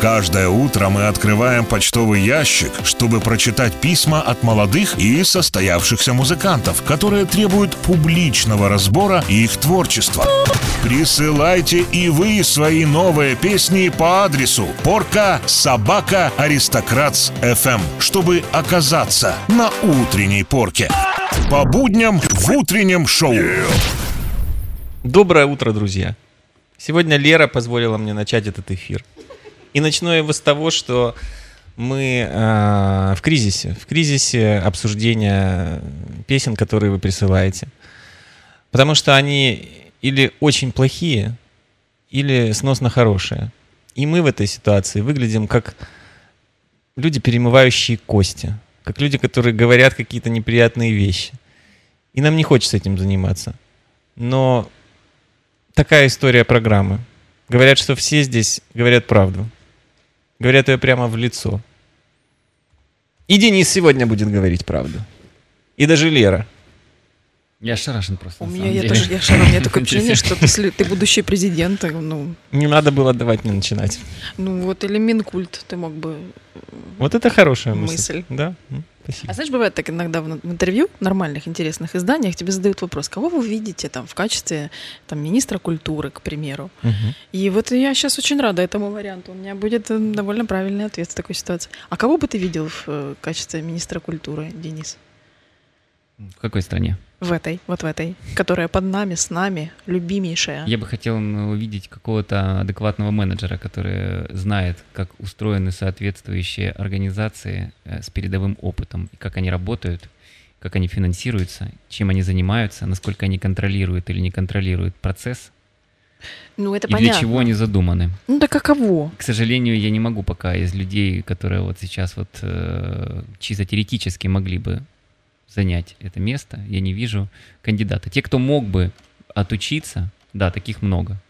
Каждое утро мы открываем почтовый ящик, чтобы прочитать письма от молодых и состоявшихся музыкантов, которые требуют публичного разбора их творчества. Присылайте и вы свои новые песни по адресу порка собака аристократс FM, чтобы оказаться на утренней порке. По будням в утреннем шоу. Доброе утро, друзья. Сегодня Лера позволила мне начать этот эфир. И начну его с того, что мы э, в кризисе, в кризисе обсуждения песен, которые вы присылаете. Потому что они или очень плохие, или сносно хорошие. И мы в этой ситуации выглядим как люди, перемывающие кости, как люди, которые говорят какие-то неприятные вещи. И нам не хочется этим заниматься. Но такая история программы. Говорят, что все здесь говорят правду. Говорят ее прямо в лицо. И Денис сегодня будет говорить правду. И даже Лера. Я шарашен просто. У меня я деле. тоже я шарю, у меня такое впечатление, что ты, ты будущий президент, ну, Не надо было давать мне начинать. ну вот или Минкульт ты мог бы. Вот это хорошая мысль. Мысль. Да? Спасибо. А знаешь, бывает так иногда в интервью, в нормальных, интересных изданиях тебе задают вопрос, кого вы видите там в качестве там министра культуры, к примеру. Мгм. И вот я сейчас очень рада этому варианту. У меня будет э, довольно правильный ответ в такой ситуации. А кого бы ты видел в э, качестве министра культуры, Денис? В какой стране? В этой, вот в этой, которая под нами, с нами, любимейшая. Я бы хотел увидеть какого-то адекватного менеджера, который знает, как устроены соответствующие организации э, с передовым опытом, и как они работают, как они финансируются, чем они занимаются, насколько они контролируют или не контролируют процесс, Ну, это и понятно. для чего они задуманы. Ну, да каково? К сожалению, я не могу пока из людей, которые вот сейчас вот э, чисто теоретически могли бы занять это место, я не вижу кандидата. Те, кто мог бы отучиться, да, таких много.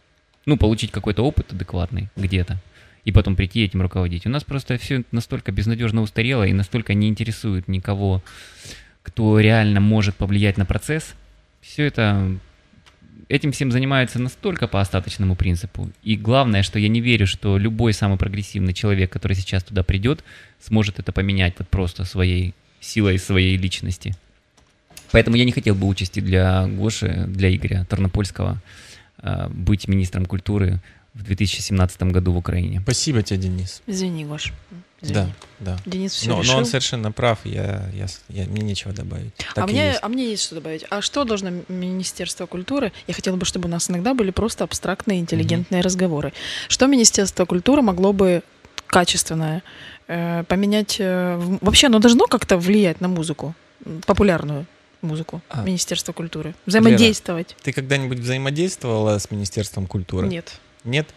Ну, получить какой-то опыт адекватный где-то и потом прийти этим руководить. У нас просто все настолько безнадежно устарело и настолько не интересует никого, кто реально может повлиять на процесс. Все это этим всем занимаются настолько по остаточному принципу. И главное, что я не верю, что любой самый прогрессивный человек, который сейчас туда придет, сможет это поменять вот просто своей силой своей личности. Поэтому я не хотел бы участи для Гоши, для Игоря Тарнопольского э, быть министром культуры в 2017 году в Украине. Спасибо тебе, Денис. Извини, Гош. Извини. Да, да. Денис все Но, но решил. он совершенно прав, я, я, я- мне нечего добавить. а, Так мне, есть. а мне есть что добавить. А что должно Министерство культуры? Я хотела бы, чтобы у нас иногда были просто абстрактные, интеллигентные разговоры. Что Министерство культуры могло бы качественное э, поменять? э, вообще оно должно как-то влиять на музыку, популярную музыку А. Министерство культуры? Взаимодействовать? Ты когда-нибудь взаимодействовала с Министерством культуры? Нет. Нет?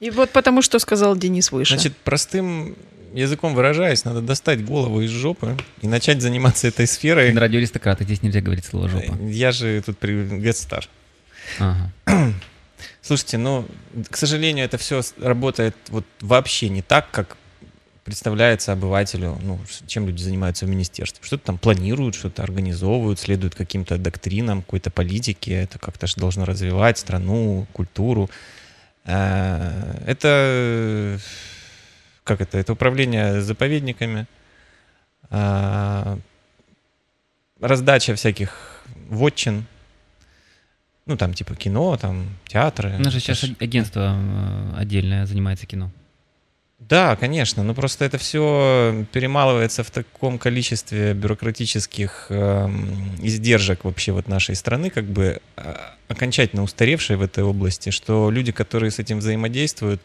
И вот потому, что сказал Денис выше. Значит, простым языком выражаясь, надо достать голову из жопы и начать заниматься этой сферой. На радио аристократы здесь нельзя говорить слово жопа. Я же тут при Гестар. Ага. Слушайте, ну, к сожалению, это все работает вот вообще не так, как представляется обывателю, ну, чем люди занимаются в министерстве. Что-то там планируют, что-то организовывают, следуют каким-то доктринам, какой-то политике. Это как-то же должно развивать страну, культуру. Э, Это, э, как это, это управление заповедниками, а, раздача всяких вотчин, ну, там, типа кино, там, театры. У нас же сейчас агентство э, отдельное занимается кино. Да, конечно, но просто это все перемалывается в таком количестве бюрократических эм, издержек вообще вот нашей страны, как бы а, окончательно устаревшей в этой области, что люди, которые с этим взаимодействуют,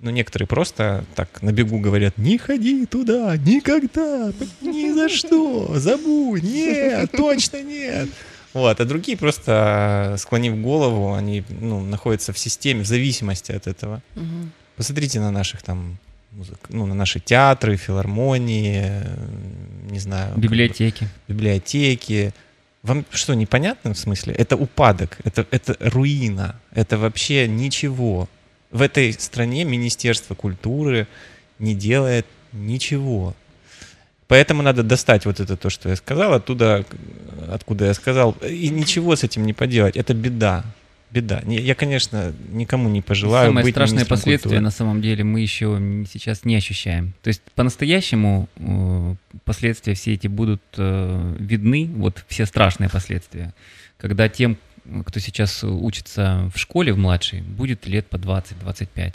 ну, некоторые просто так на бегу говорят, не ходи туда, никогда, ни за что, забудь, нет, точно нет. Вот, а другие просто, склонив голову, они ну, находятся в системе, в зависимости от этого. Мгм. Посмотрите на наших там, музык- ну, на наши театры, филармонии, э, не знаю. как бы, Библиотеки. библиотеки. Вам что, непонятно в смысле? Это упадок, это, это руина, это вообще ничего. В этой стране Министерство культуры не делает ничего. Поэтому надо достать вот это то, что я сказал, оттуда, откуда я сказал, и ничего с этим не поделать. Это беда. Беда. Я, конечно, никому не пожелаю Самые быть страшные министром последствия культуры. на самом деле мы еще сейчас не ощущаем. То есть по-настоящему э, последствия все эти будут э, видны, вот все страшные последствия, когда тем, кто сейчас учится в школе в младшей, будет лет по 20-25.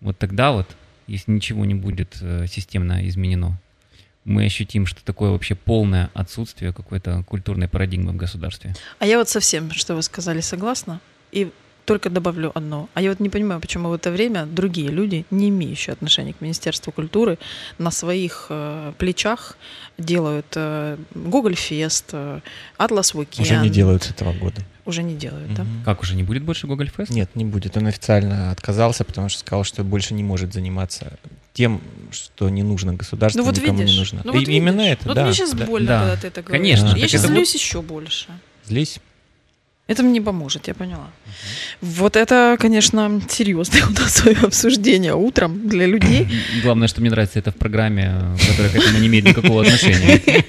Вот тогда вот, если ничего не будет э, системно изменено, мы ощутим, что такое вообще полное отсутствие какой-то культурной парадигмы в государстве. А я вот совсем, что вы сказали, согласна. И только добавлю одно. А я вот не понимаю, почему в это время другие люди, не имеющие отношения к Министерству культуры, на своих э, плечах делают э, Google Фест, э, Атлас Weekend. Уже не делают с этого года. Уже не делают, да? Мгм. Как уже не будет больше Google Fest? Нет, не будет. Он официально отказался, потому что сказал, что больше не может заниматься тем, что не нужно государству, Ну вот никому видишь. не нужно. Ну И вот именно видишь. это, Вот да. мне сейчас да. больно, Да. когда ты это говоришь. Конечно, Я сейчас это злюсь еще больше. Злись. Это мне не поможет, я поняла. Вот это, конечно, серьезное у нас свое обсуждение утром для людей. Главное, что мне нравится это в программе, которая к этому не имеет никакого отношения.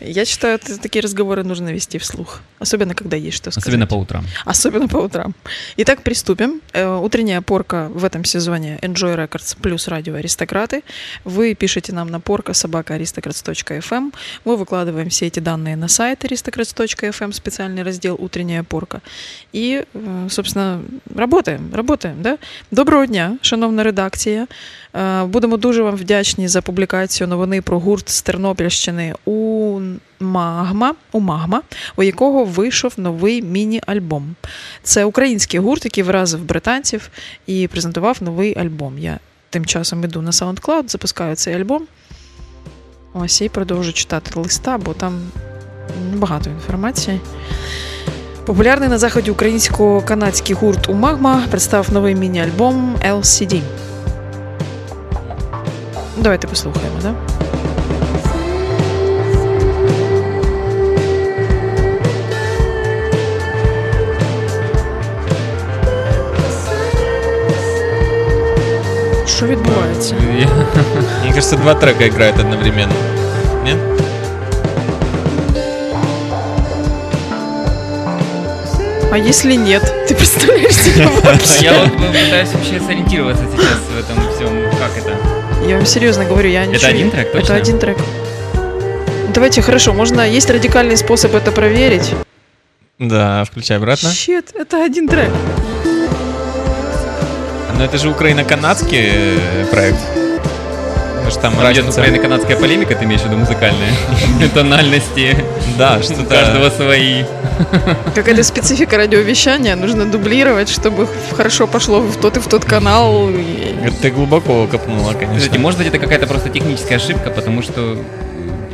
Я считаю, такие разговоры нужно вести вслух. Особенно, когда есть что сказать. Особенно по утрам. Особенно по утрам. Итак, приступим. Э, Утренняя порка в этом сезоне Enjoy Records плюс радио Аристократы. Вы пишете нам на порка собака aristocrats.fm. Мы выкладываем все эти данные на сайт aristocrats.fm, специальный раздел «Утренняя порка». И, э, собственно, работаем, работаем, да? Доброго дня, шановна редакція. Е, Будемо дуже вам вдячні за публікацію новини про гурт з Тернопільщини у Магма, у Магма, у якого вийшов новий міні-альбом. Це український гурт, який вразив британців і презентував новий альбом. Я тим часом іду на SoundCloud, запускаю цей альбом. Ось і продовжу читати листа, бо там багато інформації. Популярний на заході українсько-канадський гурт Умагма представив новий міні-альбом LCD. Давайте послухаємо, да? Що відбувається? Мне кажется, два трека играют одновременно. Нет? А если нет? Ты представляешь себе вообще? Я вот пытаюсь вообще сориентироваться сейчас в этом всем. Как это? Я вам серьезно говорю, я ничего... один не- трек, Это точно? один трек. Давайте, хорошо, можно... Есть радикальный способ это проверить. Да, включай обратно. Щет, это один трек. Но это же украино-канадский э, проект. Может, там Там идет украино-канадская полемика, ты имеешь в виду музыкальная? Тональности. Да, У что-то... каждого свои. Какая-то специфика радиовещания. Нужно дублировать, чтобы хорошо пошло в тот и в тот канал. Ты глубоко копнула, конечно. Кстати, может быть, это какая-то просто техническая ошибка, потому что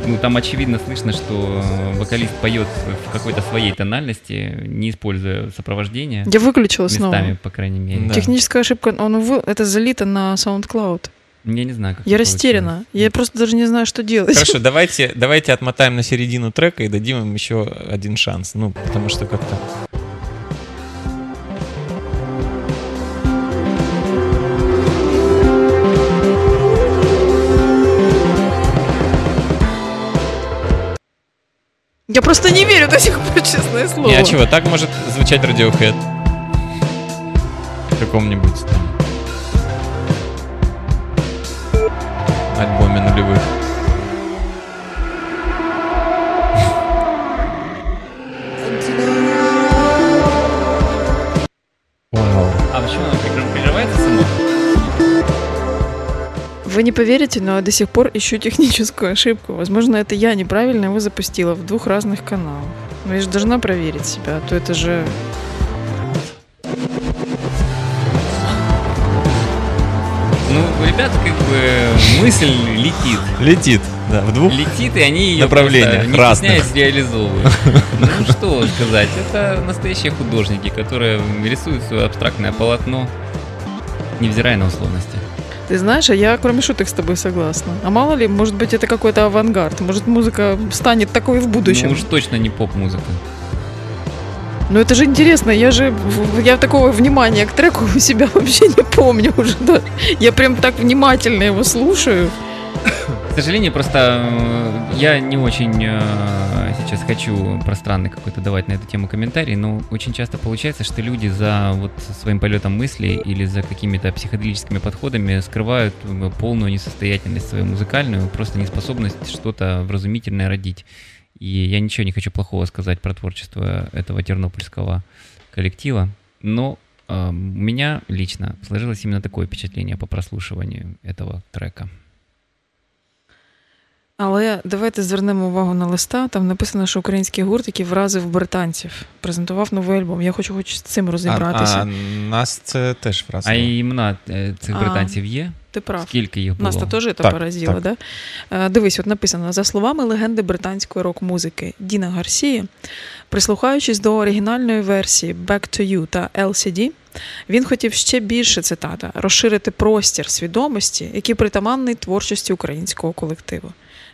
ну, там очевидно слышно, что вокалист поет в какой-то своей тональности, не используя сопровождение. Я выключила снова. Местами, по крайней мере. Да. Техническая ошибка, он вы- это залито на SoundCloud. Я не знаю, как Я это растеряна. Я просто даже не знаю, что делать. Хорошо, давайте, давайте отмотаем на середину трека и дадим им еще один шанс. Ну, потому что как-то... Я просто не верю до сих пор, честное слово. Не, а чего, так может звучать Radiohead. В каком-нибудь там почему оно прикры- прерывается само? Вы не поверите, но я до сих пор ищу техническую ошибку. Возможно, это я неправильно его запустила в двух разных каналах. Но я же должна проверить себя, а то это же... ребят как бы мысль летит. Летит, да, в двух. Летит, и они ее Направлениях просто, не разных. стесняясь реализовывают. Ну что сказать, это настоящие художники, которые рисуют свое абстрактное полотно, невзирая на условности. Ты знаешь, а я кроме шуток с тобой согласна. А мало ли, может быть, это какой-то авангард. Может, музыка станет такой в будущем. Ну уж точно не поп-музыка. Но это же интересно, я же, я такого внимания к треку у себя вообще не помню уже. да. Я прям так внимательно его слушаю. сожалению, просто э, я не очень э, сейчас хочу пространный какой-то давать на эту тему комментарий, но очень часто получается, что люди за вот своим полетом мысли или за какими-то психоделическими подходами скрывают э, полную несостоятельность свою музыкальную, просто неспособность что-то вразумительное родить. И я ничего не хочу плохого сказать про творчество этого тернопольского коллектива, но э, у меня лично сложилось именно такое впечатление по прослушиванию этого трека. Але давайте звернемо увагу на листа. Там написано, що український гурт, який вразив британців, презентував новий альбом. Я хочу хоч з цим розібратися. А, а нас це теж А вразило. імена е, цих А. британців є? Ти прав. Скільки їх було? Нас то теж це Так, поразило, так. да? Е, Дивись, от написано: за словами легенди британської рок-музики Діна Гарсії, прислухаючись до оригінальної версії Back to You та LCD, він хотів ще більше цитата розширити простір свідомості, який притаманний творчості українського колективу.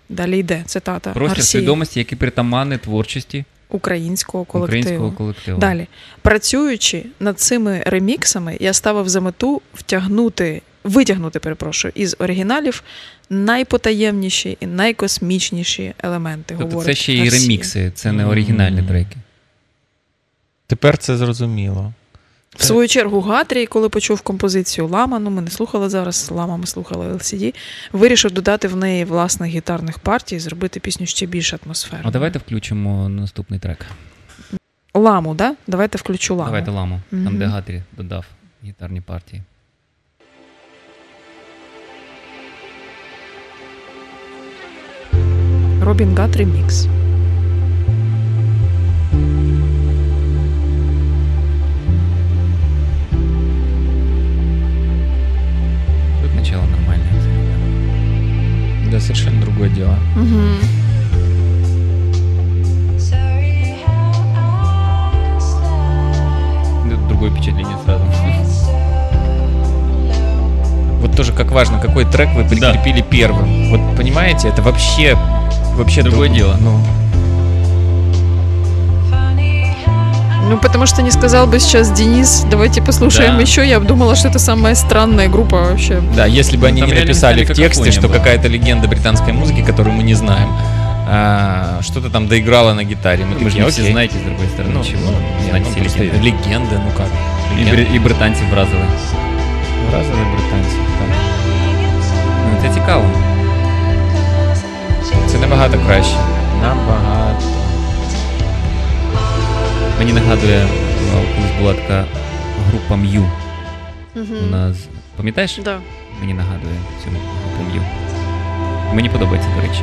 Далі йде цитата Простір Гарсії свідомості, які притаманні творчості українського колективу. українського колективу. Далі, працюючи над цими реміксами, я ставив за мету втягнути, витягнути, перепрошую, із оригіналів найпотаємніші і найкосмічніші елементи. Тобто це ще і ремікси, це не оригінальні треки. Тепер це зрозуміло. В свою чергу Гатрій, коли почув композицію Лама, ну ми не слухали зараз Лама, ми слухали LCD, вирішив додати в неї власних гітарних партій, зробити пісню ще більш атмосферною. А давайте включимо наступний трек. Ламу, да? Давайте включу ламу. Давайте ламу. Там, Мгм. де Гатрі додав гітарні партії. Робін Гат ремікс. Да, совершенно другое дело. Угу. Другое впечатление сразу. Вот тоже как важно, какой трек вы прикрепили первым. Вот понимаете, это вообще вообще Другое друг- дело. Ну, Ну, потому что не сказал бы сейчас Денис, давайте послушаем Да. еще, я бы думала, что это самая странная группа вообще. да, если бы они Там не реально написали в стали тексте, какофония что была. какая-то легенда британской музыки, которую мы не знаем, а, что-то там доиграла на гитаре. Мы Вы же такие, не все окей. знаете, с другой стороны, Ну, чего. ну, нет, знать ну, все просто легенды. легенды, ну как? І, Легенды. бри- і британці вразили. Вразили британців, так. Ну, це цікаво. Це набагато краще. Мені нагадує, ну, колись була така група М'ю. Вона. Пам'ятаєш? Да. Мені нагадує цю групу М'ю. Мені подобається, до речі.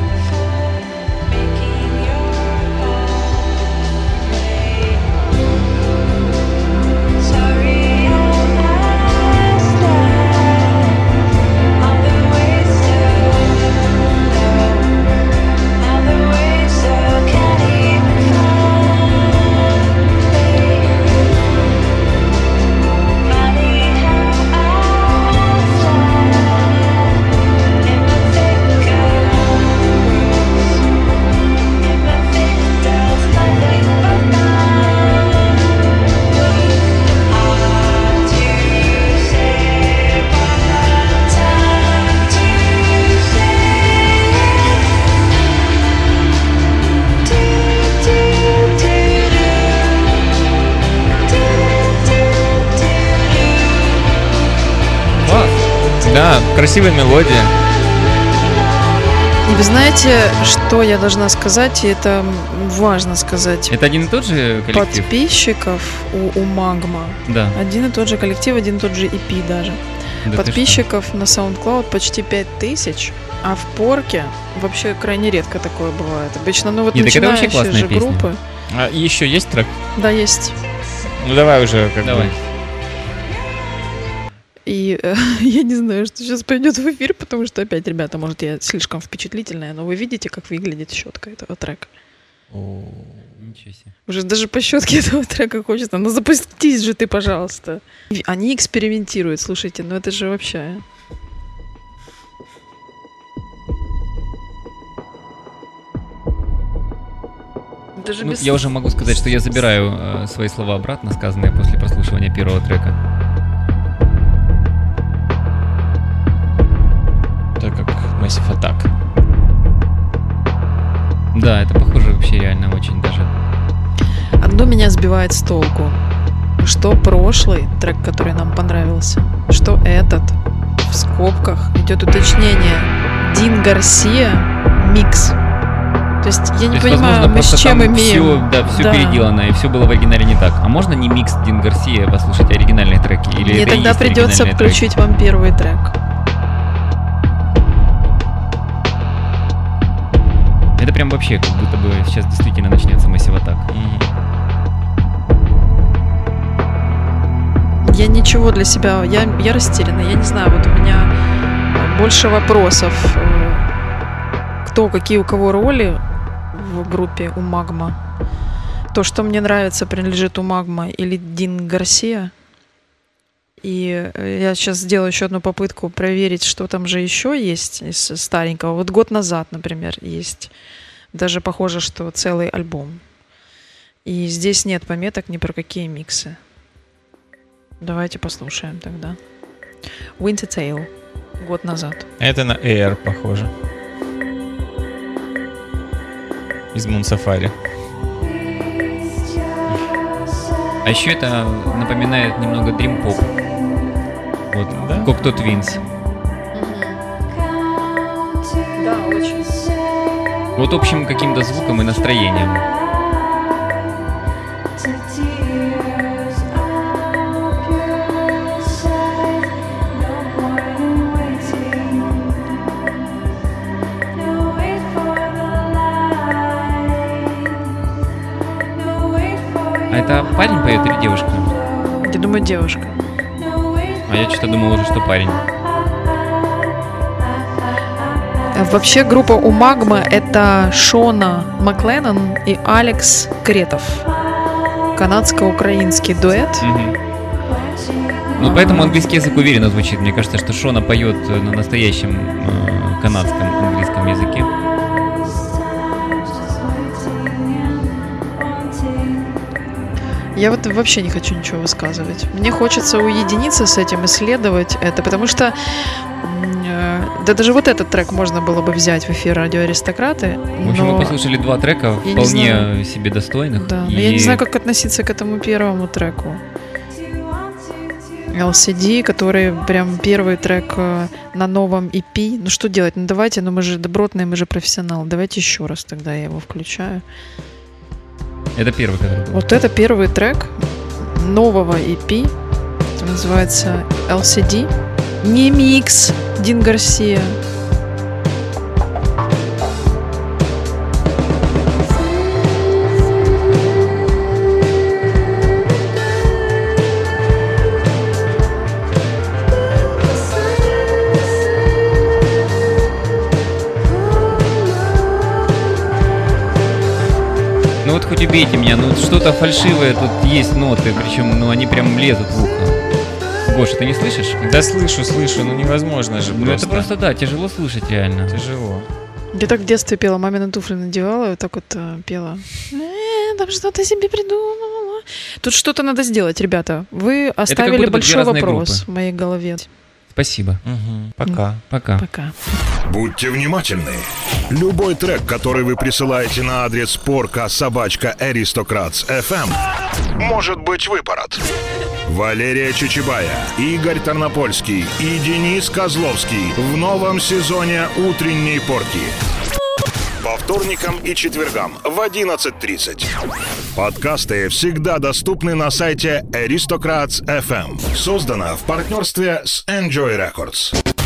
Да, красивая мелодия. Вы знаете, что я должна сказать, и это важно сказать. Это один и тот же коллектив? Подписчиков у, у Магма. Да. Один и тот же коллектив, один и тот же EP даже. Да Подписчиков на SoundCloud почти 5000, а в Порке вообще крайне редко такое бывает. Обычно, ну вот Нет, начинающие же песня. группы. А еще есть трек? Да, есть. Ну давай уже как Давай. бы. И э, я не знаю, что сейчас пойдет в эфир, потому что опять, ребята, может, я слишком впечатлительная, но вы видите, как выглядит щетка этого трека. что- Ничего себе. Уже даже по щетке этого трека хочется. Ну запустись же ты, пожалуйста. Они экспериментируют, слушайте, ну это же вообще... Даже Ну, без... я уже могу сказать, что я забираю э, свои слова обратно, сказанные после прослушивания первого трека. Так как Massive Attack. Да, это похоже вообще реально очень даже. Одно меня сбивает с толку. Что прошлый трек, который нам понравился, что этот, в скобках, идет уточнение. Дин Гарсия микс. То есть я не То есть, понимаю, возможно, мы с чем имеем. Все, да, все Да. переделано, и все было в оригинале не так. А можно не микс Дин Гарсия послушать оригинальные треки? Или Мне тогда придется оригинальные треки? включить вам первый трек. Это прям вообще как будто бы сейчас действительно начнется массив атак. Я ничего для себя, я, я растеряна, я не знаю, вот у меня больше вопросов. э, Кто, какие у кого роли в группе у Магма? То, что мне нравится, принадлежит у Магма или Дин Гарсия. И э, я сейчас сделаю еще одну попытку проверить, что там же еще есть из старенького. Вот год назад, например, есть. Даже похоже, что целый альбом. И здесь нет пометок ни про какие миксы. Давайте послушаем тогда. Winter Tale. Год назад. Это на Air похоже. Из Moon Safari. А еще это напоминает немного Dream Pop. Вот, Да? Cocteau Twins. Да, очень. Вот общим каким-то звуком и настроением. А это парень поет или девушка? Я думаю, девушка. А я что-то думал уже, что парень. А Вообще группа у Магмы это Шона Макленнон и Алекс Кретов. Канадско-украинский дуэт. Мгм. Ну, поэтому английский язык уверенно звучит. Мне кажется, что Шона поет на настоящем э, канадском английском языке. Я вот вообще не хочу ничего высказывать. Мне хочется уединиться с этим, исследовать это, потому что э, да даже вот этот трек можно было бы взять в эфир радио Аристократы. В общем, но- мы послушали два трека, Я не вполне себе достойных. Да, но и я не знаю, как относиться к этому первому треку. LCD, который прям первый трек э, на новом EP. Ну что делать? Ну давайте, ну мы же добротные, мы же профессионалы. Давайте еще раз тогда я его включаю. Это первый, который был. Вот это первый трек нового EP. Это называется LCD. Не микс Дин Гарсия. Убейте меня, ну что-то фальшивое тут есть ноты, причем ну они прям лезут в ухо. Гоша, ты не слышишь? Да слышу, слышу, ну невозможно же Ну просто. это просто, да, тяжело слушать реально. Тяжело. Я так в детстве пела, мамины туфли надевала, и вот так вот э, пела. «Э, там что-то себе придумала. Тут что-то надо сделать, ребята. Вы оставили большой вопрос группы. в моей голове. Спасибо. Мгм. Пока. Пока. Пока. Будьте внимательны. Любой трек, который вы присылаете на адрес порка собачка аристократс FM, может быть выпорот. Валерия Чичибая, Игорь Тарнопольский и Денис Козловский в новом сезоне «Утренней порки». По вторникам и четвергам в 11.30. Подкасты всегда доступны на сайте Aristocrats FM. Создано в партнерстве с Enjoy Records.